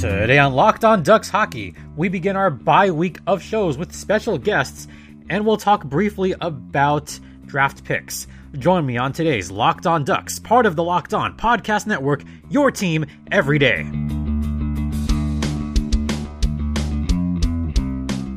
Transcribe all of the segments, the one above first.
Today on Locked On Ducks Hockey, we begin our bye week of shows with special guests, and we'll talk briefly about draft picks. Join me on today's Locked On Ducks, part of the Locked On Podcast Network, your team every day.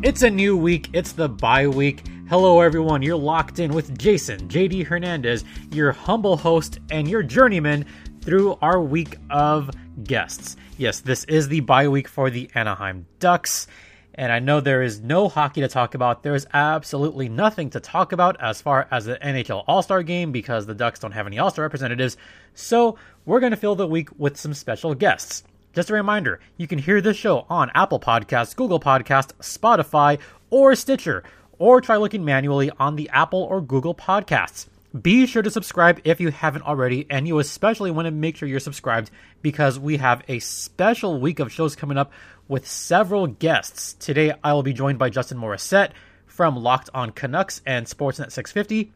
It's a new week, it's the bye week. Hello, everyone. You're locked in with Jason, JD Hernandez, your humble host and your journeyman through our week of guests. Yes, this is the bye week for the Anaheim Ducks. And I know there is no hockey to talk about. There is absolutely nothing to talk about as far as the NHL All Star game because the Ducks don't have any All Star representatives. So we're going to fill the week with some special guests. Just a reminder you can hear this show on Apple Podcasts, Google Podcasts, Spotify, or Stitcher, or try looking manually on the Apple or Google Podcasts. Be sure to subscribe if you haven't already, and you especially want to make sure you're subscribed because we have a special week of shows coming up with several guests. Today, I will be joined by Justin Morissette from Locked On Canucks and Sportsnet 650.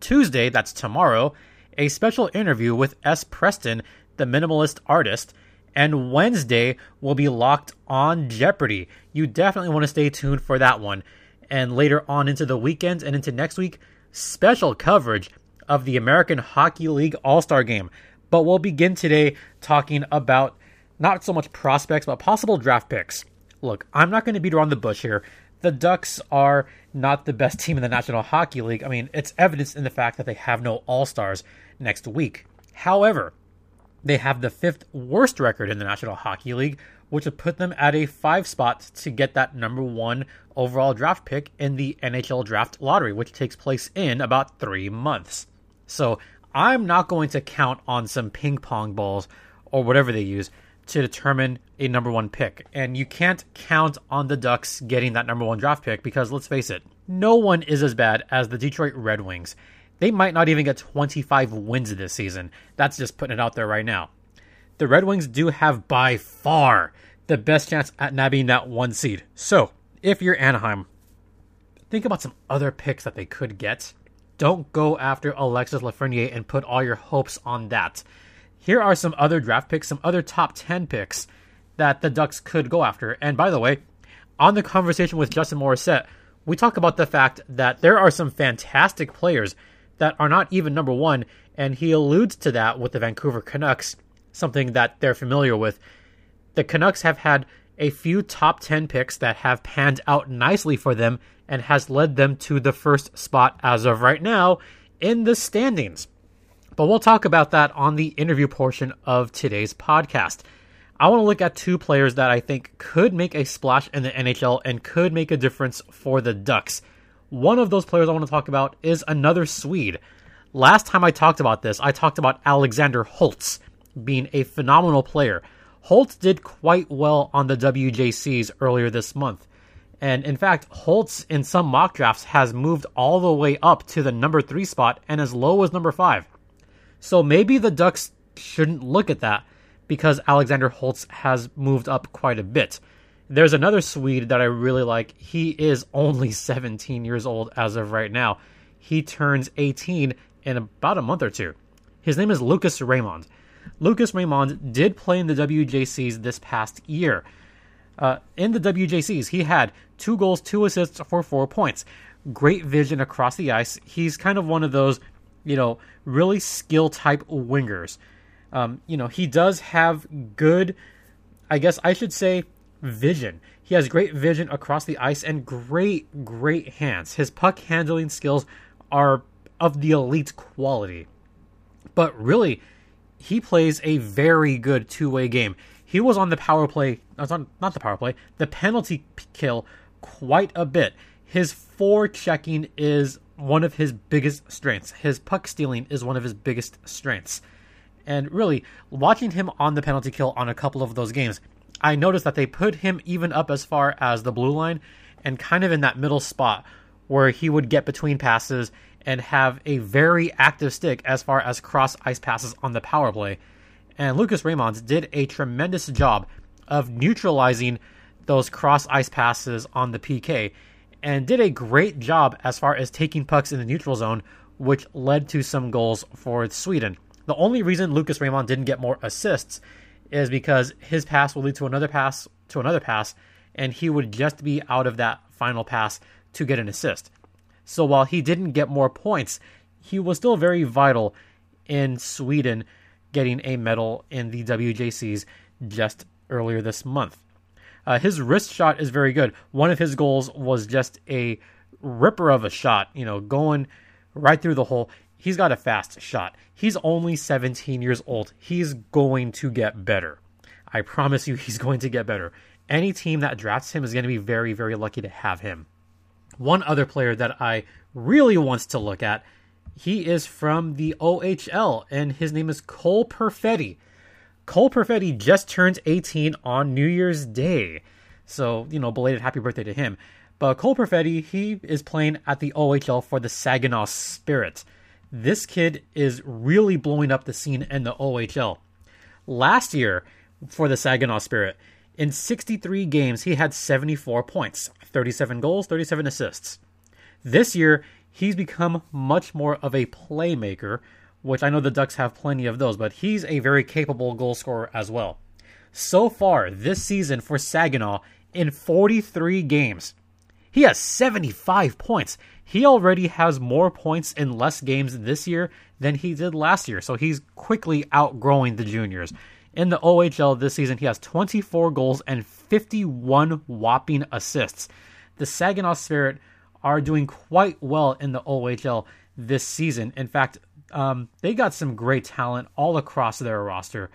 Tuesday, that's tomorrow, a special interview with S. Preston, the minimalist artist. And Wednesday will be Locked On Jeopardy. You definitely want to stay tuned for that one. And later on into the weekend and into next week, special coverage of the American Hockey League All Star Game. But we'll begin today talking about not so much prospects, but possible draft picks. Look, I'm not going to beat around the bush here. The Ducks are not the best team in the National Hockey League. I mean, it's evidenced in the fact that they have no All Stars next week. However, they have the fifth worst record in the National Hockey League, which would put them at a five spot to get that number one overall draft pick in the NHL draft lottery, which takes place in about three months. So I'm not going to count on some ping pong balls or whatever they use to determine a number one pick. And you can't count on the Ducks getting that number one draft pick because let's face it, no one is as bad as the Detroit Red Wings. They might not even get 25 wins this season. That's just putting it out there right now. The Red Wings do have by far the best chance at nabbing that one seed. So, if you're Anaheim, think about some other picks that they could get. Don't go after Alexis Lafreniere and put all your hopes on that. Here are some other draft picks, some other top 10 picks that the Ducks could go after. And by the way, on the conversation with Justin Morissette, we talk about the fact that there are some fantastic players that are not even number one, and he alludes to that with the Vancouver Canucks, something that they're familiar with. The Canucks have had a few top 10 picks that have panned out nicely for them and has led them to the first spot as of right now in the standings. But we'll talk about that on the interview portion of today's podcast. I want to look at two players that I think could make a splash in the NHL and could make a difference for the Ducks. One of those players I want to talk about is another Swede. Last time I talked about this, I talked about Alexander Holtz being a phenomenal player. Holtz did quite well on the WJCs earlier this month. And in fact, Holtz in some mock drafts has moved all the way up to the number three spot and as low as number five. So maybe the Ducks shouldn't look at that because Alexander Holtz has moved up quite a bit. There's another Swede that I really like. He is only 17 years old as of right now. He turns 18 in about a month or two. His name is Lucas Raymond. Lucas Raymond did play in the WJCs this past year. Uh, in the WJCs, he had two goals, two assists for four points. Great vision across the ice. He's kind of one of those, you know, really skill type wingers. Um, you know, he does have good, I guess I should say, vision. He has great vision across the ice and great, great hands. His puck handling skills are of the elite quality. But really, he plays a very good two way game. He was on the power play, uh, not, not the power play, the penalty kill quite a bit. His forechecking is one of his biggest strengths. His puck stealing is one of his biggest strengths. And really, watching him on the penalty kill on a couple of those games, I noticed that they put him even up as far as the blue line and kind of in that middle spot where he would get between passes and have a very active stick as far as cross ice passes on the power play. And Lucas Raymond did a tremendous job of neutralizing those cross ice passes on the PK and did a great job as far as taking pucks in the neutral zone, which led to some goals for Sweden. The only reason Lucas Raymond didn't get more assists is because his pass will lead to another pass to another pass, and he would just be out of that final pass to get an assist. So while he didn't get more points, he was still very vital in Sweden getting a medal in the WJCs just earlier this month. Uh, his wrist shot is very good. One of his goals was just a ripper of a shot, you know, going right through the hole. He's got a fast shot. He's only 17 years old. He's going to get better. I promise you, he's going to get better. Any team that drafts him is going to be very, very lucky to have him. One other player that I really wants to look at, he is from the OHL, and his name is Cole Perfetti. Cole Perfetti just turned 18 on New Year's Day. So, you know, belated happy birthday to him. But Cole Perfetti, he is playing at the OHL for the Saginaw Spirit. This kid is really blowing up the scene in the OHL. Last year, for the Saginaw Spirit, in 63 games, he had 74 points, 37 goals, 37 assists. This year, he's become much more of a playmaker, which I know the Ducks have plenty of those, but he's a very capable goal scorer as well. So far, this season for Saginaw, in 43 games, he has 75 points. He already has more points in less games this year than he did last year, so he's quickly outgrowing the juniors. In the OHL this season, he has 24 goals and 51 whopping assists. The Saginaw Spirit are doing quite well in the OHL this season. In fact, um, they got some great talent all across their roster.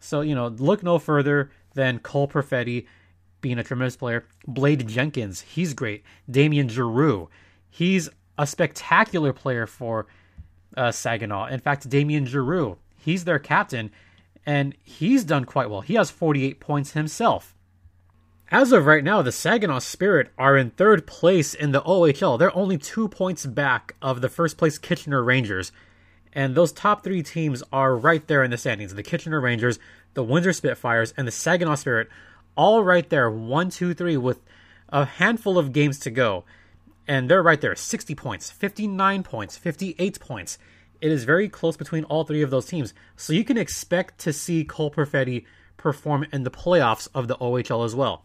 So, you know, look no further than Cole Perfetti being a tremendous player. Blade Jenkins, he's great. Damien Giroux, he's a spectacular player for uh, Saginaw. In fact, Damien Giroux, he's their captain, and he's done quite well. He has 48 points himself. As of right now, the Saginaw Spirit are in third place in the OHL. They're only two points back of the first place Kitchener Rangers. And those top three teams are right there in the standings the Kitchener Rangers, the Windsor Spitfires, and the Saginaw Spirit all right there, one, two, three, with a handful of games to go. And they're right there 60 points, 59 points, 58 points. It is very close between all three of those teams. So you can expect to see Cole Perfetti perform in the playoffs of the OHL as well.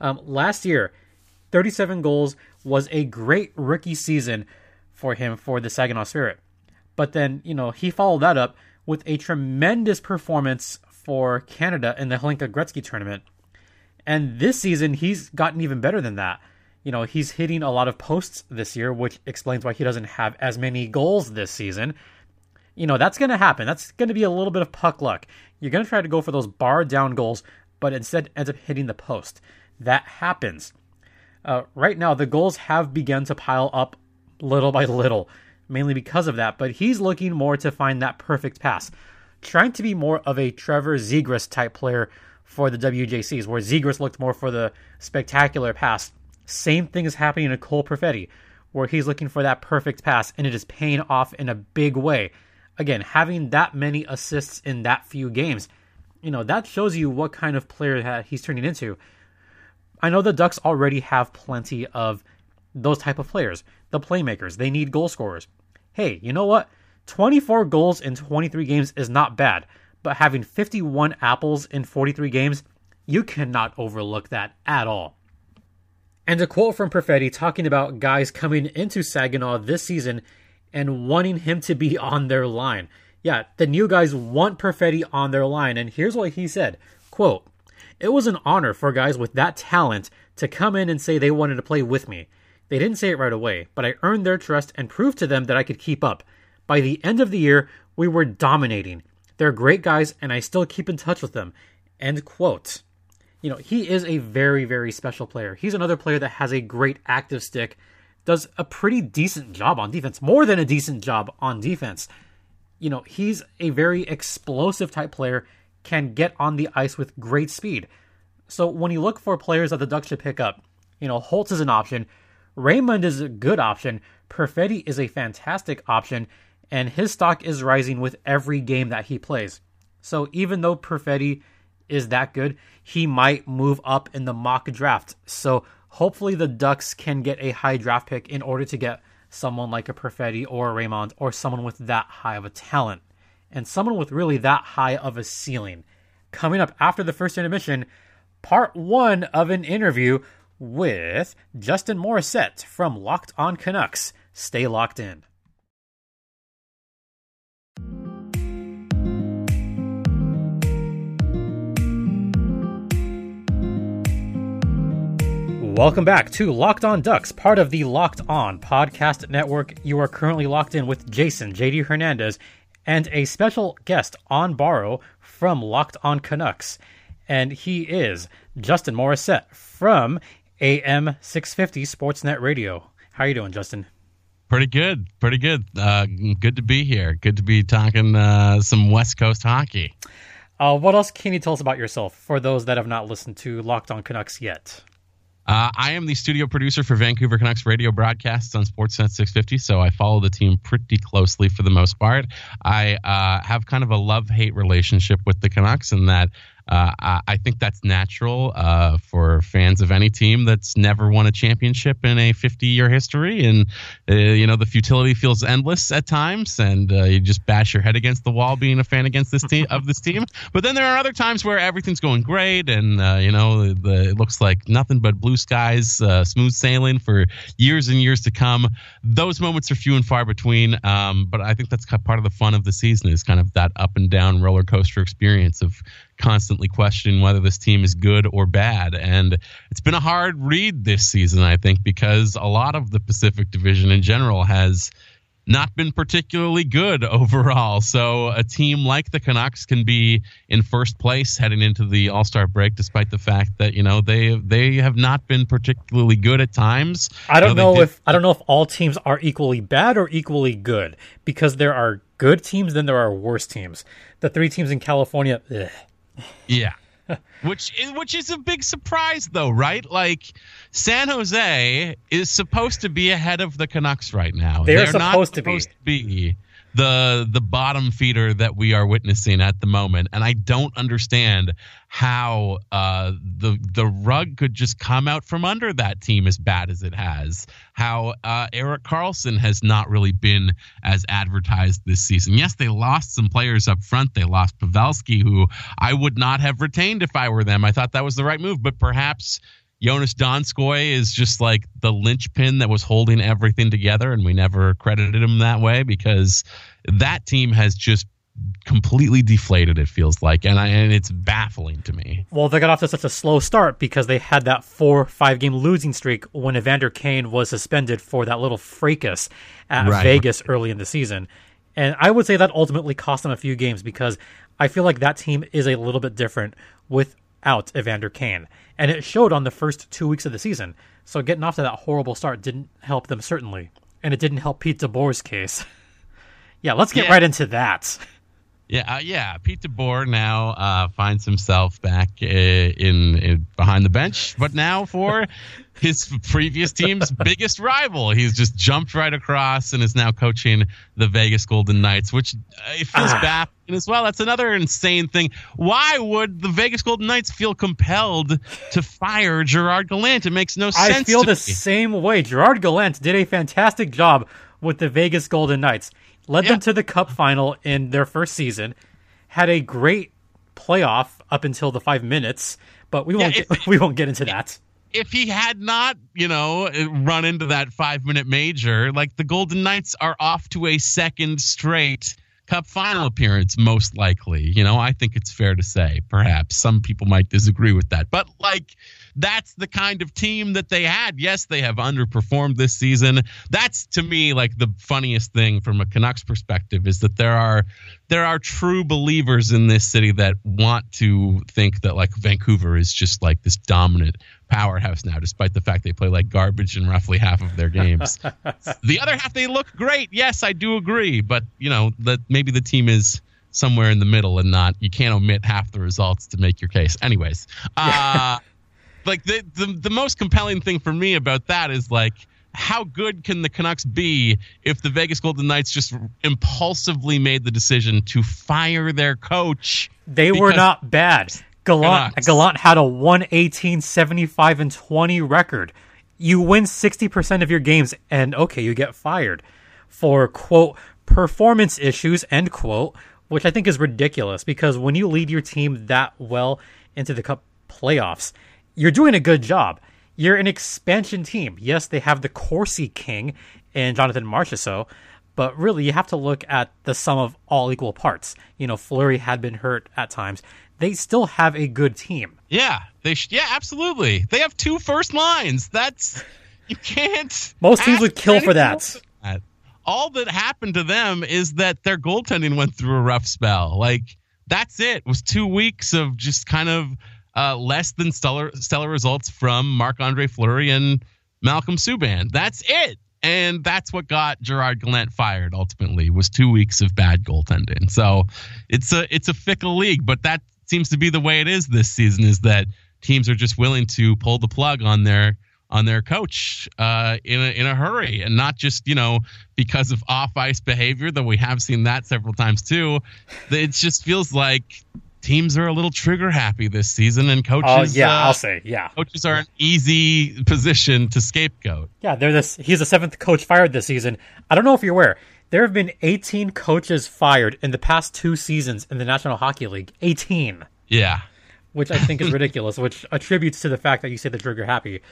Um, last year, 37 goals was a great rookie season for him for the Saginaw Spirit. But then, you know, he followed that up with a tremendous performance for Canada in the Hlinka Gretzky tournament and this season, he's gotten even better than that. You know, he's hitting a lot of posts this year, which explains why he doesn't have as many goals this season. You know, that's going to happen. That's going to be a little bit of puck luck. You're going to try to go for those bar down goals, but instead ends up hitting the post. That happens. Uh, right now, the goals have begun to pile up little by little, mainly because of that, but he's looking more to find that perfect pass. Trying to be more of a Trevor Zegras type player for the WJCs, where Zegras looked more for the spectacular pass. Same thing is happening to Cole Perfetti, where he's looking for that perfect pass, and it is paying off in a big way. Again, having that many assists in that few games, you know, that shows you what kind of player that he's turning into. I know the Ducks already have plenty of those type of players, the playmakers. They need goal scorers. Hey, you know what? 24 goals in 23 games is not bad but having 51 apples in 43 games, you cannot overlook that at all. And a quote from Perfetti talking about guys coming into Saginaw this season and wanting him to be on their line. Yeah, the new guys want Perfetti on their line, and here's what he said quote, It was an honor for guys with that talent to come in and say they wanted to play with me. They didn't say it right away, but I earned their trust and proved to them that I could keep up. By the end of the year, we were dominating. They're great guys, and I still keep in touch with them. End quote. You know, he is a very, very special player. He's another player that has a great active stick, does a pretty decent job on defense, more than a decent job on defense. You know, he's a very explosive type player, can get on the ice with great speed. So when you look for players that the Ducks should pick up, you know, Holtz is an option. Raymond is a good option. Perfetti is a fantastic option and his stock is rising with every game that he plays. So even though Perfetti is that good, he might move up in the mock draft. So hopefully the Ducks can get a high draft pick in order to get someone like a Perfetti or a Raymond or someone with that high of a talent and someone with really that high of a ceiling. coming up after the first intermission, part one of an interview with Justin Morissette from Locked On Canucks. Stay locked in. Welcome back to Locked On Ducks, part of the Locked On Podcast Network. You are currently locked in with Jason, JD Hernandez, and a special guest on borrow from Locked On Canucks. And he is Justin Morissette from AM 650 Sportsnet Radio. How are you doing, Justin? Pretty good. Pretty good. Uh, good to be here. Good to be talking uh, some West Coast hockey. Uh, what else can you tell us about yourself for those that have not listened to Locked On Canucks yet? Uh, I am the studio producer for Vancouver Canucks radio broadcasts on Sportsnet 650, so I follow the team pretty closely for the most part. I uh, have kind of a love hate relationship with the Canucks in that uh, I think that's natural uh, for fans of any team that's never won a championship in a 50 year history. And, uh, you know, the futility feels endless at times, and uh, you just bash your head against the wall being a fan against this team of this team. But then there are other times where everything's going great, and, uh, you know, the, it looks like nothing but blue skies, uh, smooth sailing for years and years to come. Those moments are few and far between. Um, but I think that's part of the fun of the season is kind of that up and down roller coaster experience of constantly questioning whether this team is good or bad. And it's been a hard read this season, I think, because a lot of the Pacific Division in general has not been particularly good overall. So a team like the Canucks can be in first place heading into the All Star break, despite the fact that you know they they have not been particularly good at times. I don't know, know if I don't know if all teams are equally bad or equally good because there are good teams, then there are worse teams. The three teams in California. Ugh yeah. which which is a big surprise though, right? Like San Jose is supposed to be ahead of the Canucks right now. They're, They're supposed, to, supposed be. to be the the bottom feeder that we are witnessing at the moment, and I don't understand how uh, the the rug could just come out from under that team as bad as it has. How uh, Erik Karlsson has not really been as advertised this season. Yes, they lost some players up front. They lost Pavelski, who I would not have retained if I were them. I thought that was the right move, but perhaps Joonas Donskoi is just like the linchpin that was holding everything together, and we never credited him that way because that team has just completely deflated. It feels like, and I, and it's baffling to me. Well, they got off to such a slow start because they had that four five game losing streak when Evander Kane was suspended for that little fracas at right. Vegas early in the season, and I would say that ultimately cost them a few games because I feel like that team is a little bit different without Evander Kane and it showed on the first two weeks of the season. So getting off to that horrible start didn't help them certainly, and it didn't help Pete DeBoer's case. yeah, let's get yeah. right into that. Yeah, uh, yeah. Pete DeBoer now uh, finds himself back uh, in, in, behind the bench, but now for his previous team's biggest rival. He's just jumped right across and is now coaching the Vegas Golden Knights, which uh, it feels ah. baffling as well. That's another insane thing. Why would the Vegas Golden Knights feel compelled to fire Gerard Gallant? It makes no sense. I feel the me. same way. Gerard Gallant did a fantastic job with the Vegas Golden Knights led yeah. them to the Cup final in their first season, had a great playoff up until the five minutes, but we won't if, get, we won't get into that. If he had not, you know, run into that five minute major, like the Golden Knights are off to a second straight Cup final appearance, most likely. You know, I think it's fair to say. Perhaps some people might disagree with that, but like that's the kind of team that they had. Yes, they have underperformed this season. That's to me like the funniest thing from a Canucks perspective is that there are there are true believers in this city that want to think that like Vancouver is just like this dominant powerhouse now, despite the fact they play like garbage in roughly half of their games. the other half they look great. Yes, I do agree, but you know that maybe the team is somewhere in the middle and not you can't omit half the results to make your case. Anyways, uh, like the, the the most compelling thing for me about that is like how good can the Canucks be if the Vegas Golden Knights just impulsively made the decision to fire their coach? They were not bad. Gallant Gallant had a 118 75 and 20 record. You win 60% of your games and okay, you get fired for quote performance issues end quote which I think is ridiculous because when you lead your team that well into the cup playoffs, you're doing a good job. You're an expansion team. Yes, they have the Corsi King and Jonathan Marchessault, but really you have to look at the sum of all equal parts. You know, Fleury had been hurt at times. They still have a good team. Yeah, they sh- yeah, absolutely. They have two first lines. That's you can't. Most teams would kill for that. that. All that happened to them is that their goaltending went through a rough spell. Like that's it. it was two weeks of just kind of uh, less than stellar stellar results from Marc Andre Fleury and Malcolm Subban. That's it. And that's what got Gerard Gallant fired ultimately was two weeks of bad goaltending. So it's a it's a fickle league, but that seems to be the way it is this season is that teams are just willing to pull the plug on their on their coach uh, in a, in a hurry, and not just you know because of off ice behavior. Though we have seen that several times too. It just feels like teams are a little trigger happy this season, and coaches. Oh yeah, uh, I'll say yeah. Coaches are an easy position to scapegoat. Yeah, they're this. He's the seventh coach fired this season. I don't know if you're aware. There have been 18 coaches fired in the past two seasons in the National Hockey League. 18. Yeah. Which I think is ridiculous, which attributes to the fact that you say the trigger happy.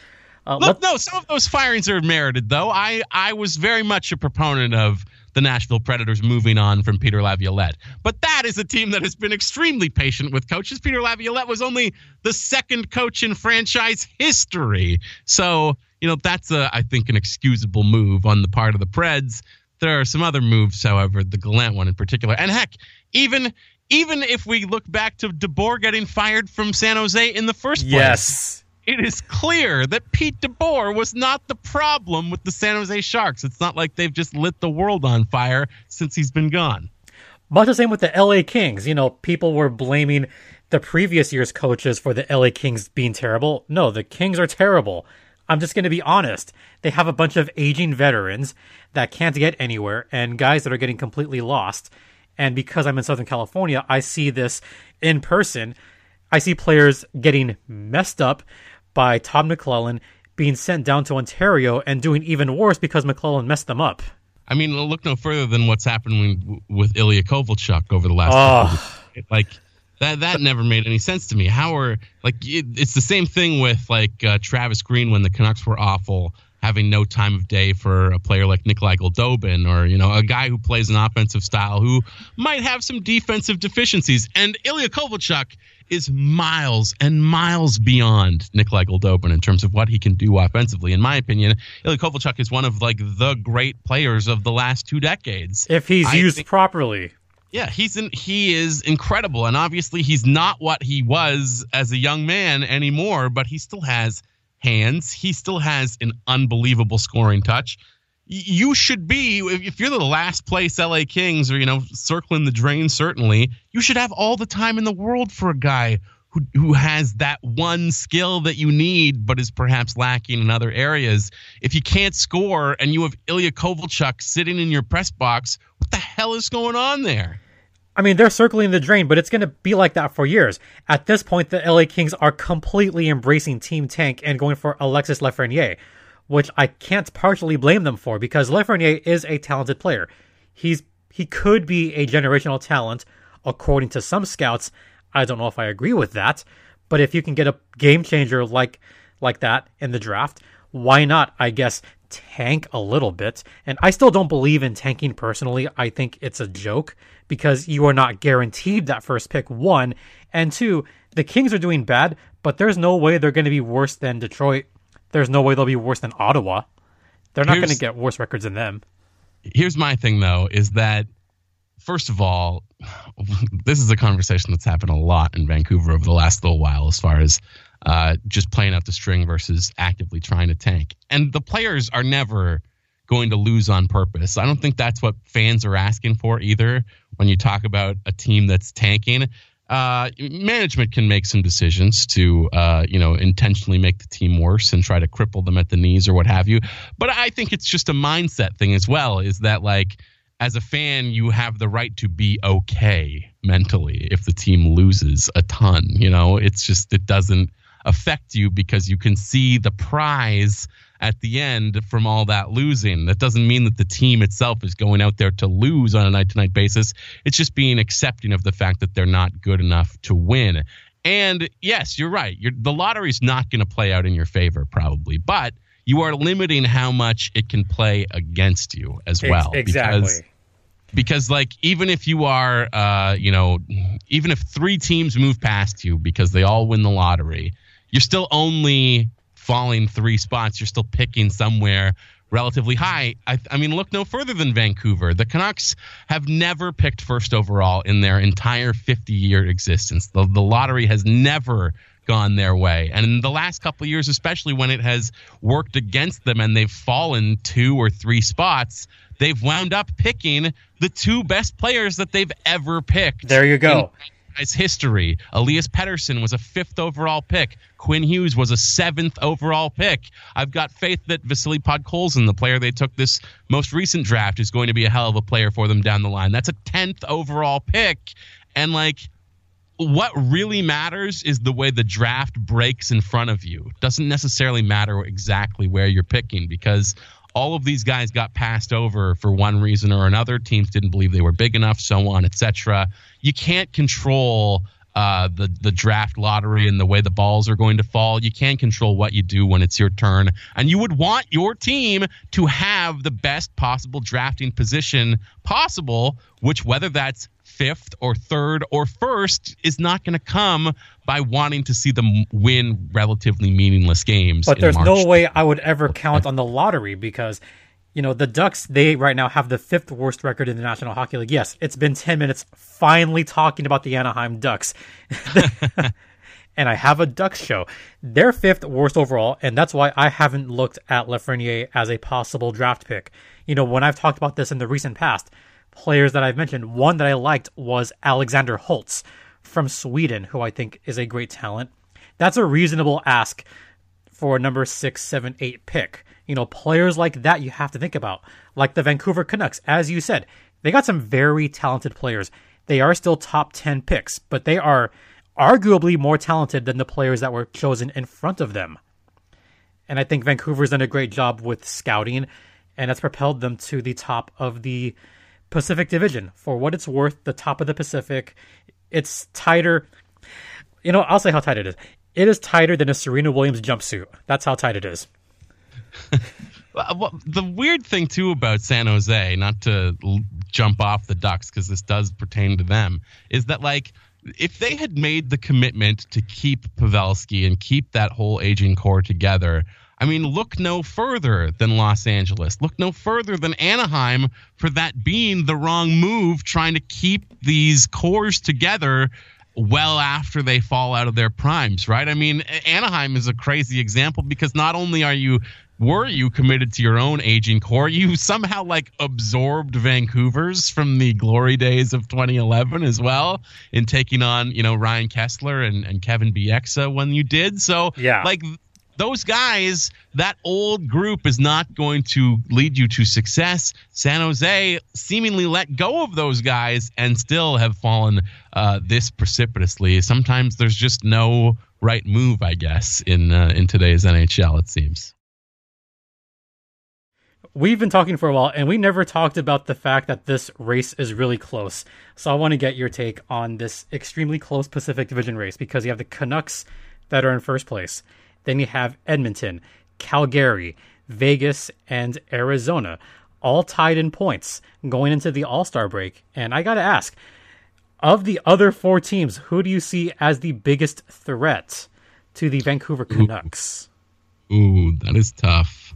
Uh, Look, no, some of those firings are merited, though. I, I was very much a proponent of the Nashville Predators moving on from Peter Laviolette. But that is a team that has been extremely patient with coaches. Peter Laviolette was only the second coach in franchise history. So, you know, that's, a, I think, an excusable move on the part of the Preds. There are some other moves, however, the Gallant one in particular. And heck, even even if we look back to DeBoer getting fired from San Jose in the first place. Yes it is clear that Pete DeBoer was not the problem with the San Jose Sharks. It's not like they've just lit the world on fire since he's been gone. Much the same with the LA Kings. You know, people were blaming the previous year's coaches for the LA Kings being terrible. No, the Kings are terrible. I'm just going to be honest. They have a bunch of aging veterans that can't get anywhere and guys that are getting completely lost. And because I'm in Southern California, I see this in person. I see players getting messed up by Tom McLellan being sent down to Ontario and doing even worse because McLellan messed them up. I mean, look no further than what's happening with Ilya Kovalchuk over the last. Oh. Like that, that never made any sense to me. How are like it, it's the same thing with like uh, Travis Green when the Canucks were awful, having no time of day for a player like Nikolai Goldobin or you know a guy who plays an offensive style who might have some defensive deficiencies. And Ilya Kovalchuk is miles and miles beyond Nikolai Goldobin in terms of what he can do offensively. In my opinion, Ilya Kovalchuk is one of like the great players of the last two decades. If he's I used think, properly. Yeah, he's in, he is incredible, and obviously he's not what he was as a young man anymore. But he still has hands. He still has an unbelievable scoring touch you should be if you're the last place LA Kings or you know circling the drain certainly you should have all the time in the world for a guy who who has that one skill that you need but is perhaps lacking in other areas. If you can't score and you have Ilya Kovalchuk sitting in your press box what the hell is going on there? I mean, they're circling the drain, but it's going to be like that for years. At this point, the LA Kings are completely embracing Team Tank and going for Alexis Lafreniere which I can't partially blame them for because Lafreniere is a talented player. He's he could be a generational talent according to some scouts. I don't know if I agree with that, but if you can get a game changer like like that in the draft, why not? I guess tank a little bit. And I still don't believe in tanking personally. I think it's a joke because you are not guaranteed that first pick one, and two, the Kings are doing bad, but there's no way they're going to be worse than Detroit there's no way they'll be worse than Ottawa. They're not going to get worse records than them. Here's my thing, though, is that first of all, this is a conversation that's happened a lot in Vancouver over the last little while, as far as uh, just playing out the string versus actively trying to tank. And the players are never going to lose on purpose. I don't think that's what fans are asking for either. When you talk about a team that's tanking, uh, management can make some decisions to, uh, you know, intentionally make the team worse and try to cripple them at the knees or what have you. But I think it's just a mindset thing as well. Is that like, as a fan, you have the right to be okay mentally if the team loses a ton. You know, it's just it doesn't affect you because you can see the prize at the end from all that losing. That doesn't mean that the team itself is going out there to lose on a night to night basis. It's just being accepting of the fact that they're not good enough to win. And yes, you're right. You're, the lottery's not going to play out in your favor, probably, but you are limiting how much it can play against you as well. Exactly. Because, because like even if you are uh, you know even if three teams move past you because they all win the lottery you're still only falling three spots you're still picking somewhere relatively high I, I mean look no further than vancouver the canucks have never picked first overall in their entire 50 year existence the, the lottery has never gone their way. And in the last couple of years, especially when it has worked against them and they've fallen two or three spots, they've wound up picking the two best players that they've ever picked. There you go. His history. Elias Pettersson was a fifth overall pick. Quinn Hughes was a seventh overall pick. I've got faith that Vasily Podkolzin, the player they took this most recent draft, is going to be a hell of a player for them down the line. That's a tenth overall pick. And like what really matters is the way the draft breaks in front of you. Doesn't necessarily matter exactly where you're picking because all of these guys got passed over for one reason or another. Teams didn't believe they were big enough, so on, etc. You can't control uh, the the draft lottery and the way the balls are going to fall. You can't control what you do when it's your turn, and you would want your team to have the best possible drafting position possible. Which, whether that's fifth or third or first is not going to come by wanting to see them win relatively meaningless games. But there's March. no way I would ever count on the lottery because, you know, the Ducks, they right now have the fifth worst record in the National Hockey League. Yes, it's been 10 minutes finally talking about the Anaheim Ducks. and I have a Ducks show. They're fifth worst overall, and that's why I haven't looked at Lafreniere as a possible draft pick. You know, when I've talked about this in the recent past, players that I've mentioned. One that I liked was Alexander Holtz from Sweden, who I think is a great talent. That's a reasonable ask for a number six, seven, eight pick. You know, players like that you have to think about. Like the Vancouver Canucks, as you said, they got some very talented players. They are still top 10 picks, but they are arguably more talented than the players that were chosen in front of them. And I think Vancouver's done a great job with scouting, and that's propelled them to the top of the Pacific Division. For what it's worth, the top of the Pacific, it's tighter. You know, I'll say how tight it is. It is tighter than a Serena Williams jumpsuit. That's how tight it is. the weird thing too about San Jose, not to jump off the Ducks because this does pertain to them, is that like if they had made the commitment to keep Pavelski and keep that whole aging core together, I mean, look no further than Los Angeles. Look no further than Anaheim for that being the wrong move, trying to keep these cores together well after they fall out of their primes, right? I mean, Anaheim is a crazy example because not only are you were you committed to your own aging core, you somehow like absorbed Vancouver's from the glory days of 2011 as well in taking on, you know, Ryan Kesler and, and Kevin Bieksa when you did. So, yeah. like those guys, that old group is not going to lead you to success. San Jose seemingly let go of those guys and still have fallen uh, this precipitously. Sometimes there's just no right move, I guess, in uh, in today's NHL. It seems. We've been talking for a while, and we never talked about the fact that this race is really close. So I want to get your take on this extremely close Pacific Division race because you have the Canucks that are in first place. Then you have Edmonton, Calgary, Vegas, and Arizona, all tied in points going into the All Star break. And I got to ask, of the other four teams, who do you see as the biggest threat to the Vancouver Canucks? Ooh, Ooh that is tough.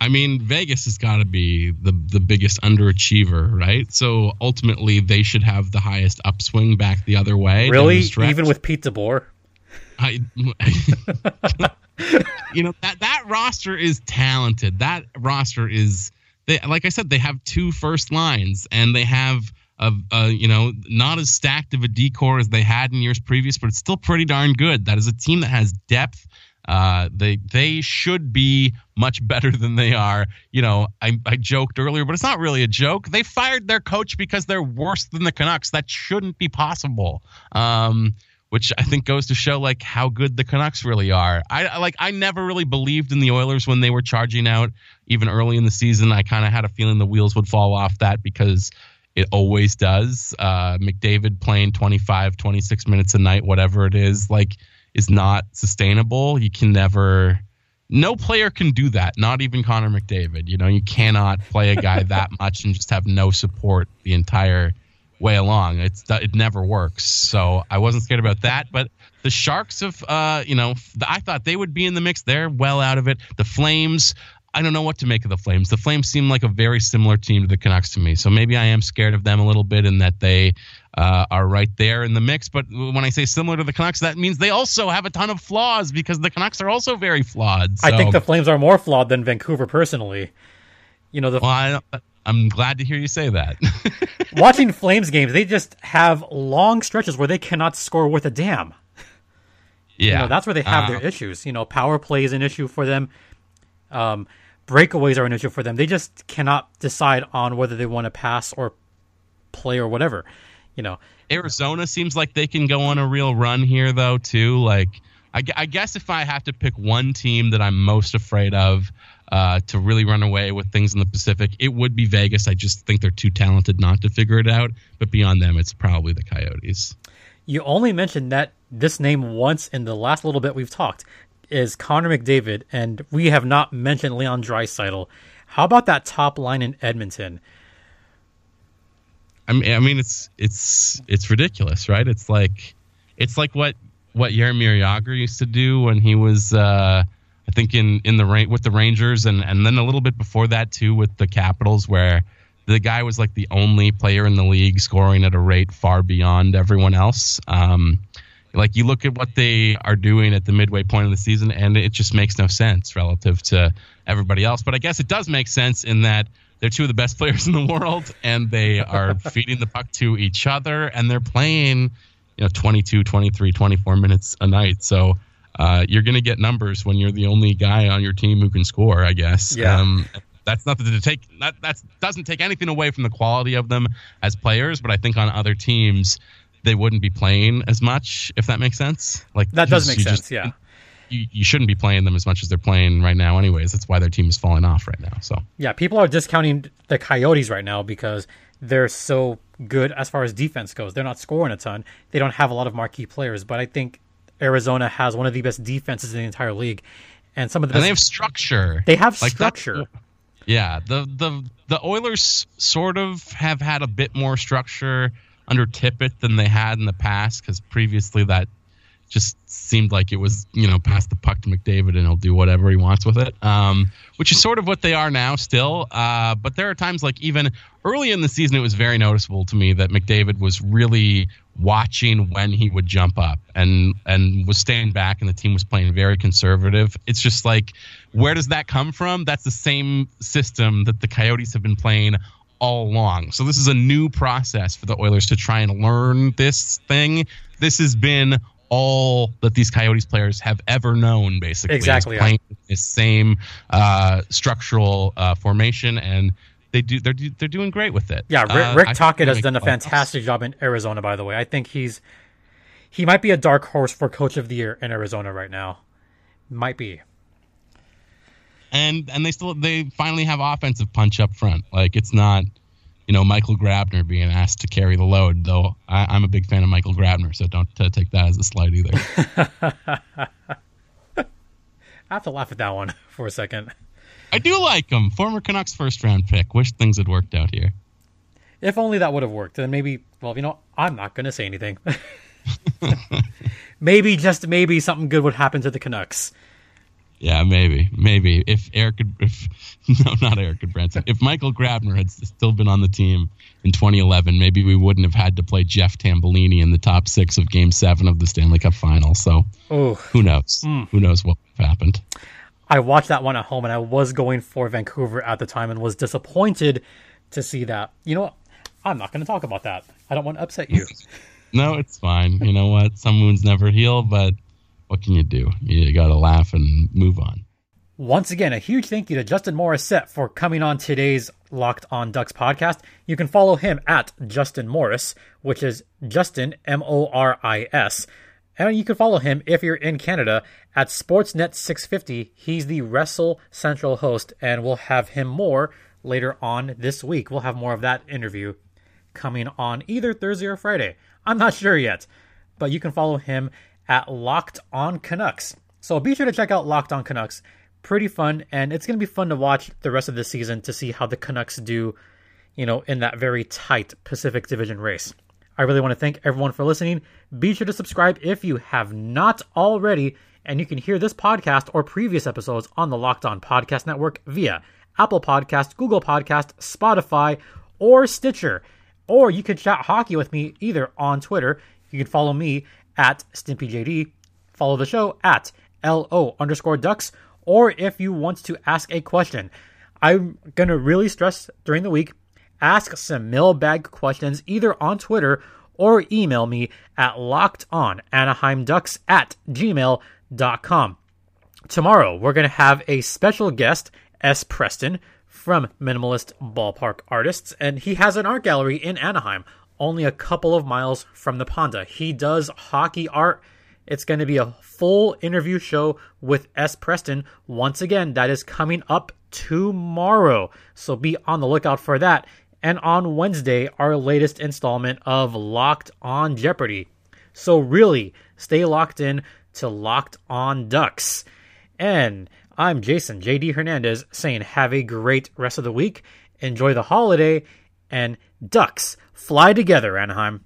I mean, Vegas has got to be the the biggest underachiever, right? So ultimately, they should have the highest upswing back the other way. Really, even with Pete DeBoer. I, you know that that roster is talented. That roster is they like I said they have two first lines and they have a, a you know not as stacked of a D corps as they had in years previous, but it's still pretty darn good. That is a team that has depth. Uh, they they should be much better than they are. You know, I, I joked earlier, but it's not really a joke. They fired their coach because they're worse than the Canucks. That shouldn't be possible. Um, which I think goes to show like how good the Canucks really are. I like I never really believed in the Oilers when they were charging out even early in the season. I kind of had a feeling the wheels would fall off that because it always does. Uh, McDavid playing 25, 26 minutes a night, whatever it is, like is not sustainable. You can never no player can do that, not even Connor McDavid. You know, you cannot play a guy that much and just have no support the entire way along. It's it never works. So I wasn't scared about that. But the Sharks have, uh, you know, I thought they would be in the mix. They're well out of it. The Flames. I don't know what to make of the Flames. The Flames seem like a very similar team to the Canucks to me. So maybe I am scared of them a little bit in that they uh, are right there in the mix. But when I say similar to the Canucks, that means they also have a ton of flaws because the Canucks are also very flawed. So. I think the Flames are more flawed than Vancouver personally. You know, the well, I, I'm glad to hear you say that. watching Flames games, they just have long stretches where they cannot score worth a damn. Yeah, you know, that's where they have uh, their issues. You know, power play is an issue for them. Um, breakaways are an issue for them. They just cannot decide on whether they want to pass or play or whatever. You know, Arizona seems like they can go on a real run here, though. Too like, I, I guess if I have to pick one team that I'm most afraid of uh, to really run away with things in the Pacific, it would be Vegas. I just think they're too talented not to figure it out. But beyond them, it's probably the Coyotes. You only mentioned that this name once in the last little bit we've talked is Connor McDavid, and we have not mentioned Leon Draisaitl. How about that top line in Edmonton? I mean, I mean, it's it's it's ridiculous, right? It's like it's like what what Jaromir Jagr used to do when he was, uh, I think, in in the with the Rangers, and and then a little bit before that too with the Capitals, where the guy was like the only player in the league scoring at a rate far beyond everyone else. Um, like you look at what they are doing at the midway point of the season, and it just makes no sense relative to everybody else. But I guess it does make sense in that they're two of the best players in the world, and they are feeding the puck to each other, and they're playing, you know, 22, 23, 24 minutes a night. So uh, you're going to get numbers when you're the only guy on your team who can score, I guess. Yeah. Um, that's nothing to take. That that doesn't take anything away from the quality of them as players, but I think on other teams they wouldn't be playing as much, if that makes sense. Like that does make sense. Just, yeah. You, you shouldn't be playing them as much as they're playing right now, anyways. That's why their team is falling off right now. So yeah, people are discounting the Coyotes right now because they're so good as far as defense goes. They're not scoring a ton. They don't have a lot of marquee players, but I think Arizona has one of the best defenses in the entire league, and some of the and they have structure. They have like structure. Yeah, the the the Oilers sort of have had a bit more structure under Tippett than they had in the past because previously that just seemed like it was you know pass the puck to McDavid and he'll do whatever he wants with it, um, which is sort of what they are now still. Uh, but there are times like even early in the season, it was very noticeable to me that McDavid was really watching when he would jump up and and was staying back, and the team was playing very conservative. It's just like where does that come from? That's the same system that the Coyotes have been playing all along. So this is a new process for the Oilers to try and learn this thing. This has been all that these Coyotes players have ever known, basically. Exactly. Playing yeah. the same uh, structural uh, formation, and they do they're they're doing great with it. Yeah, Rick, Rick uh, Tocchet has done a fantastic job in Arizona. By the way, I think he's he might be a dark horse for Coach of the Year in Arizona right now. Might be and and they still they finally have offensive punch up front. Like it's not, you know, Michael Grabner being asked to carry the load. Though I, am a big fan of Michael Grabner, so don't uh, take that as a slight either. I have to laugh at that one for a second. I do like him. Former Canucks first round pick. Wish things had worked out here. If only that would have worked. Then maybe, well, you know, I'm not going to say anything. maybe, just maybe, something good would happen to the Canucks. Yeah, maybe, maybe if Eric, could if no, not Eric Branson, if Michael Grabner had still been on the team in 2011, maybe we wouldn't have had to play Jeff Tambellini in the top six of Game Seven of the Stanley Cup Final. So, Ooh. who knows? Mm. Who knows what happened? I watched that one at home, and I was going for Vancouver at the time, and was disappointed to see that. You know, what? I'm not going to talk about that. I don't want to upset you. no, it's fine. You know what? Some wounds never heal, but what can you do? You got to laugh and move on. Once again, a huge thank you to Justin Morissette for coming on today's Locked on Ducks podcast. You can follow him at Justin Morris, which is Justin M O R I S, And you can follow him if you're in Canada at Sportsnet 650. He's the Wrestle Central host, and we'll have him more later on this week. We'll have more of that interview coming on either Thursday or Friday. I'm not sure yet, but you can follow him at Locked On Canucks. So be sure to check out Locked On Canucks. Pretty fun, and it's going to be fun to watch the rest of the season to see how the Canucks do, you know, in that very tight Pacific Division race. I really want to thank everyone for listening. Be sure to subscribe if you have not already, and you can hear this podcast or previous episodes on the Locked On Podcast Network via Apple Podcast, Google Podcast, Spotify, or Stitcher. Or you can chat hockey with me either on Twitter. You can follow me at StimpyJD, follow the show at LO underscore ducks, or if you want to ask a question. I'm going to really stress during the week ask some mailbag questions either on Twitter or email me at lockedonanaheimducks at gmail.com. Tomorrow, we're going to have a special guest, S. Preston, from Minimalist Ballpark Artists, and he has an art gallery in Anaheim, only a couple of miles from the Honda. He does hockey art. It's going to be a full interview show with S. Preston. Once again, that is coming up tomorrow. So be on the lookout for that and on Wednesday, our latest installment of Locked on Jeopardy. So, really, stay locked in to Locked on Ducks. And I'm Jason JD Hernandez saying, have a great rest of the week, enjoy the holiday, and Ducks fly together, Anaheim.